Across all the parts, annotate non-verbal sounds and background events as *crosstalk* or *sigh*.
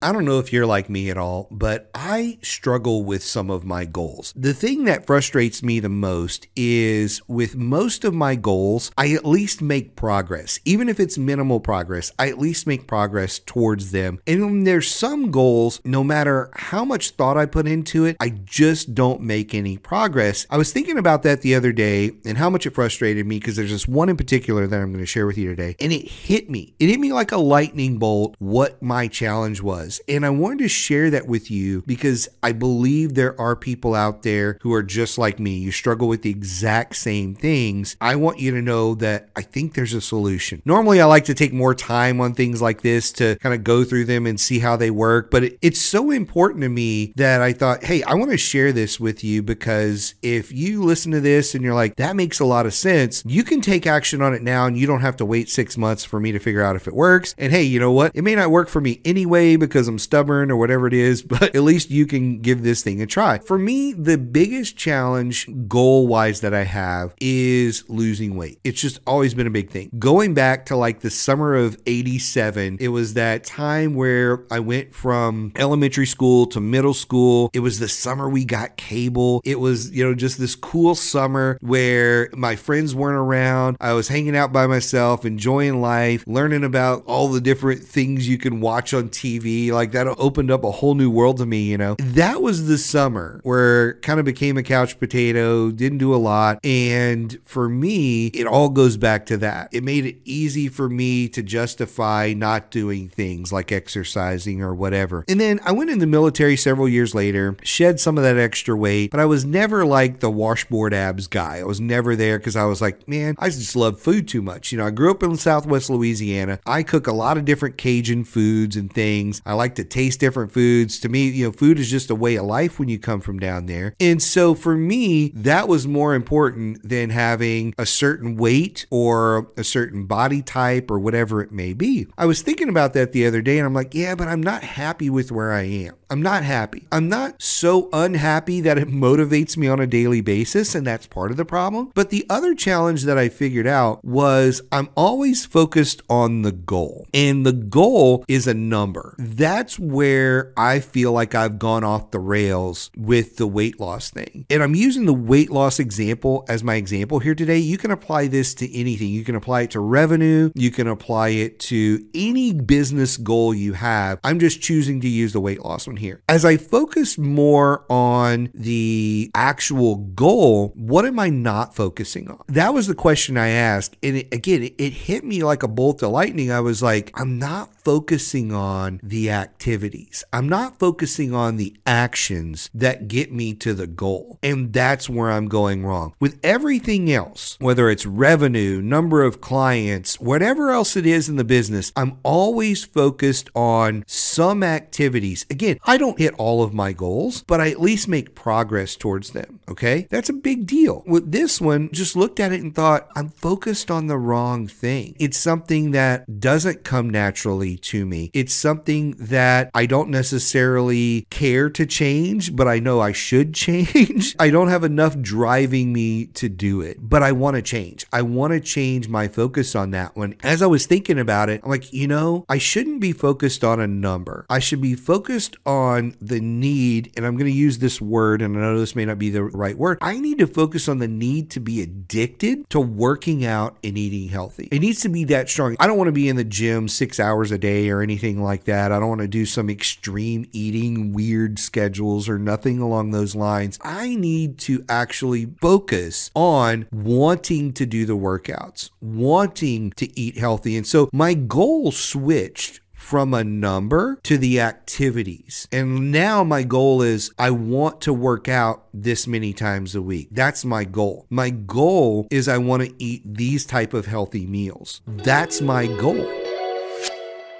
I don't know if you're like me at all, but I struggle with some of my goals. The thing that frustrates me the most is with most of my goals, I at least make progress. Even if it's minimal progress, I at least make progress towards them. And there's some goals, no matter how much thought I put into it, I just don't make any progress. I was thinking about that the other day and how much it frustrated me because there's this one in particular that I'm going to share with you today. And it hit me. It hit me like a lightning bolt what my challenge was was. And I wanted to share that with you because I believe there are people out there who are just like me. You struggle with the exact same things. I want you to know that I think there's a solution. Normally, I like to take more time on things like this to kind of go through them and see how they work, but it, it's so important to me that I thought, hey, I want to share this with you because if you listen to this and you're like, that makes a lot of sense, you can take action on it now and you don't have to wait six months for me to figure out if it works. And hey, you know what? It may not work for me anyway because because I'm stubborn or whatever it is, *laughs* but at least you can give this thing a try. For me, the biggest challenge goal wise that I have is losing weight. It's just always been a big thing. Going back to like the summer of 87, it was that time where I went from elementary school to middle school. It was the summer we got cable. It was, you know, just this cool summer where my friends weren't around. I was hanging out by myself, enjoying life, learning about all the different things you can watch on TV like that opened up a whole new world to me, you know. That was the summer where kind of became a couch potato, didn't do a lot. And for me, it all goes back to that. It made it easy for me to justify not doing things like exercising or whatever. And then I went in the military several years later, shed some of that extra weight, but I was never like the washboard abs guy. I was never there because I was like, man, I just love food too much. You know, I grew up in Southwest Louisiana. I cook a lot of different Cajun foods and things. I like to taste different foods. To me, you know, food is just a way of life when you come from down there. And so for me, that was more important than having a certain weight or a certain body type or whatever it may be. I was thinking about that the other day and I'm like, yeah, but I'm not happy with where I am. I'm not happy. I'm not so unhappy that it *laughs* motivates me on a daily basis, and that's part of the problem. But the other challenge that I figured out was I'm always focused on the goal, and the goal is a number that's where I feel like I've gone off the rails with the weight loss thing. And I'm using the weight loss example as my example here today. You can apply this to anything. You can apply it to revenue, you can apply it to any business goal you have. I'm just choosing to use the weight loss one here. As I focus more on the actual goal, what am I not focusing on? That was the question I asked. And it, again, it, it hit me like a bolt of lightning. I was like, I'm not focusing on the activities. I'm not focusing on the actions that get me to the goal. And that's where I'm going wrong. With everything else, whether it's revenue, number of clients, whatever else it is in the business, I'm always focused on some activities. Again, I don't hit all of my goals, but I at least make progress towards them. Okay. That's a big deal. With this one, just looked at it and thought, I'm focused on the wrong thing. It's something that doesn't come naturally to me. It's something that I don't necessarily care to change, but I know I should *laughs* change. I don't have enough driving me to do it, but I want to change. I want to change my focus on that one. As I was thinking about it, I'm like, you know, I shouldn't be focused on a number. I should be focused on the need, and I'm going to use this word, and I know this may not be the right word. I need to focus on the need to be addicted to working out and eating healthy. It needs to be that strong. I don't want to be in the gym six hours day or anything like that. I don't want to do some extreme eating, weird schedules, or nothing along those lines. I need to actually focus on wanting to do the workouts, wanting to eat healthy. And so my goal switched from a number to the activities. And now my goal is I want to work out this many times a week. That's my goal. My goal is I want to eat these type of healthy meals. That's my goal.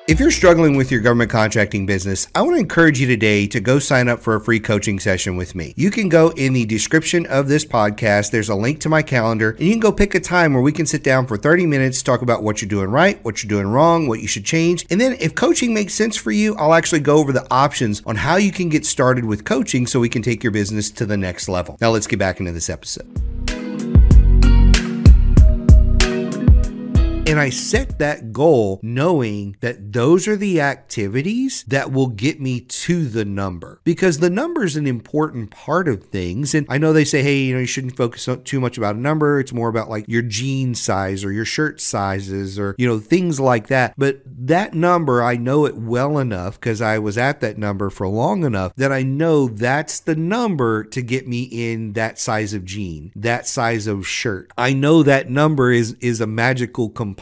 If you're struggling with your government contracting business, I want to encourage you today to go sign up for a free coaching session with me. You can go in the description of this podcast. There's a link to my calendar, and you can go pick a time where we can sit down for 30 minutes, talk about what you're doing right, what you're doing wrong, what you should change. And then if coaching makes sense for you, I'll actually go over the options on how you can get started with coaching so we can take your business to the next level. Now let's get back into this episode. And I set that goal knowing that those are the activities that will get me to the number because the number is an important part of things. And I know they say, hey, you know, you shouldn't focus too much about a number. It's more about like your jean size or your shirt sizes or, you know, things like that. But that number, I know it well enough because I was at that number for long enough that I know that's the number to get me in that size of jean, that size of shirt. I know that number is is a magical component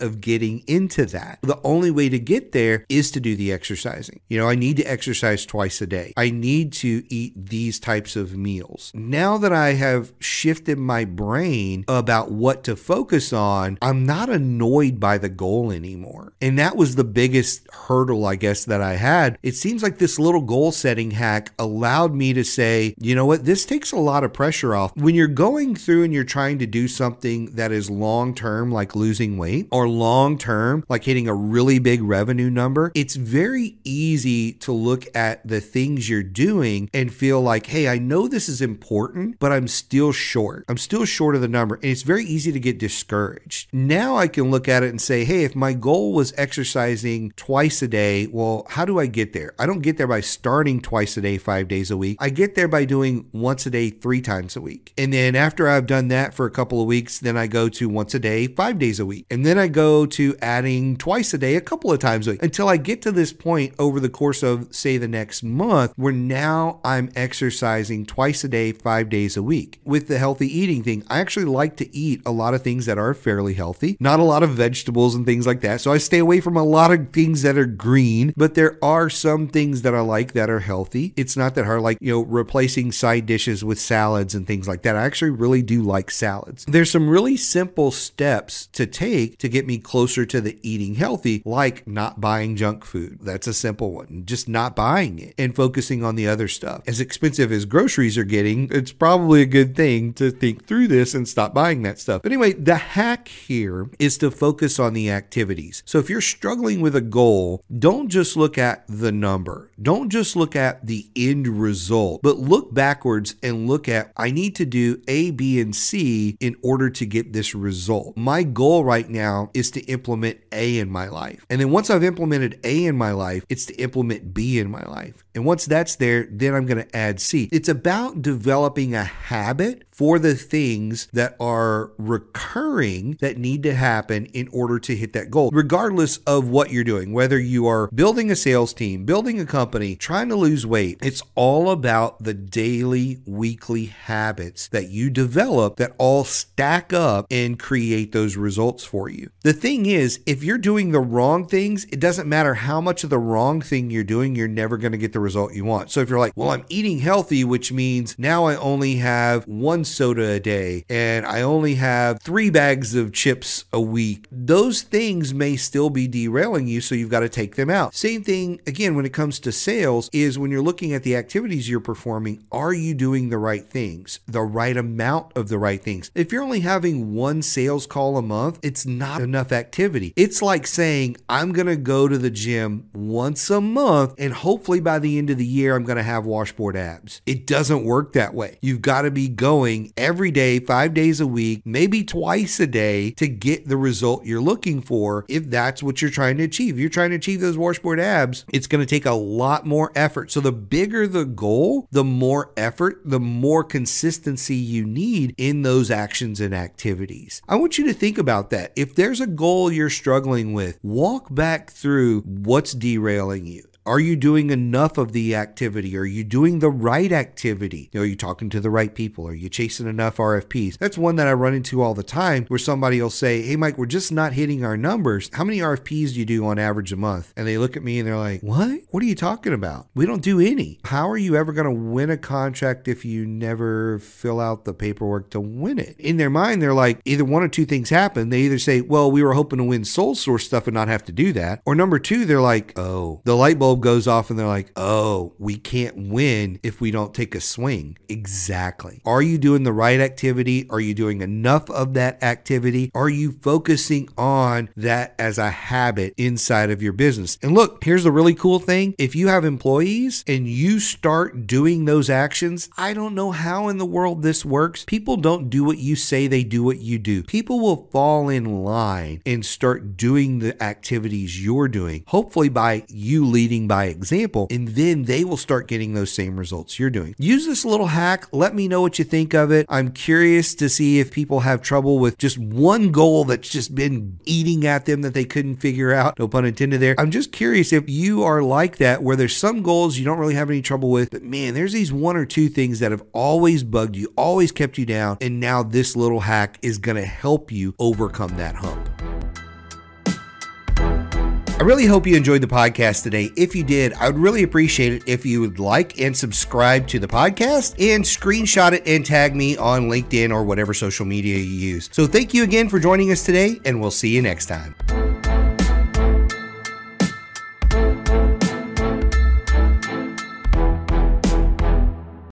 of getting into that. The only way to get there is to do the exercising. You know, I need to exercise twice a day. I need to eat these types of meals. Now that I have shifted my brain about what to focus on, I'm not annoyed by the goal anymore. And that was the biggest hurdle, I guess, that I had. It seems like this little goal setting hack allowed me to say, you know what, this takes a lot of pressure off. When you're going through and you're trying to do something that is long term, like losing weight, or long term, like hitting a really big revenue number, it's very easy to look at the things you're doing and feel like, hey, I know this is important, but I'm still short. I'm still short of the number. And it's very easy to get discouraged. Now I can look at it and say, hey, if my goal was exercising twice a day, well, how do I get there? I don't get there by starting twice a day, five days a week. I get there by doing once a day, three times a week. And then after I've done that for a couple of weeks, then I go to once a day, five days a week. And then I go to adding twice a day, a couple of times a week until I get to this point over the course of, say, the next month where now I'm exercising twice a day, five days a week. With the healthy eating thing, I actually like to eat a lot of things that are fairly healthy, not a lot of vegetables and things like that. So I stay away from a lot of things that are green, but there are some things that I like that are healthy. It's not that hard, like, you know, replacing side dishes with salads and things like that. I actually really do like salads. There's some really simple steps to take to get me closer to the eating healthy, like not buying junk food. That's a simple one. Just not buying it and focusing on the other stuff. As expensive as groceries are getting, it's probably a good thing to think through this and stop buying that stuff. But anyway, the hack here is to focus on the activities. So if you're struggling with a goal, don't just look at the number. Don't just look at the end result, but look backwards and look at I need to do A, B, and C in order to get this result. My goal right now is to implement A in my life. And then once I've implemented A in my life, it's to implement B in my life. And once that's there, then I'm going to add C. It's about developing a habit for the things that are recurring that need to happen in order to hit that goal, regardless of what you're doing, whether you are building a sales team, building a company, trying to lose weight. It's all about the daily, weekly habits that you develop that all stack up and create those results for you. The thing is, if you're doing the wrong things, it doesn't matter how much of the wrong thing you're doing, you're never going to get the result you want. So if you're like, well, I'm eating healthy, which means now I only have one soda a day and I only have three bags of chips a week, those things may still be derailing you. So you've got to take them out. Same thing, again, when it comes to sales, is when you're looking at the activities you're performing, are you doing the right things, the right amount of the right things? If you're only having one sales call a month, it's not enough activity. It's like saying, I'm going to go to the gym once a month and hopefully by the end of the year, I'm going to have washboard abs. It doesn't work that way. You've got to be going every day, five days a week, maybe twice a day to get the result you're looking for if that's what you're trying to achieve. You're trying to achieve those washboard abs, it's going to take a lot more effort. So the bigger the goal, the more effort, the more consistency you need in those actions and activities. I want you to think about that. If there's a goal you're struggling with, walk back through what's derailing you. Are you doing enough of the activity? Are you doing the right activity? Are you talking to the right people? Are you chasing enough RFPs? That's one that I run into all the time where somebody will say, Hey, Mike, we're just not hitting our numbers. How many RFPs do you do on average a month? And they look at me and they're like, What? What are you talking about? We don't do any. How are you ever going to win a contract if you never fill out the paperwork to win it? In their mind, they're like, either one or two things happen. They either say, Well, we were hoping to win sole source stuff and not have to do that. Or number two, they're like, Oh, the light bulb bulb goes off and they're like, oh, we can't win if we don't take a swing. Exactly. Are you doing the right activity? Are you doing enough of that activity? Are you focusing on that as a habit inside of your business? And look, here's the really cool thing if you have employees and you start doing those actions, I don't know how in the world this works. People don't do what you say, they do what you do. People will fall in line and start doing the activities you're doing, hopefully by you leading by example, and then they will start getting those same results you're doing. Use this little hack. Let me know what you think of it. I'm curious to see if people have trouble with just one goal that's just been eating at them that they couldn't figure out. No pun intended there. I'm just curious if you are like that, where there's some goals you don't really have any trouble with, but man, there's these one or two things that have always bugged you, always kept you down, and now this little hack is going to help you overcome that hump. I really hope you enjoyed the podcast today. If you did, I would really appreciate it if you would like and subscribe to the podcast and screenshot it and tag me on LinkedIn or whatever social media you use. So thank you again for joining us today, and we'll see you next time.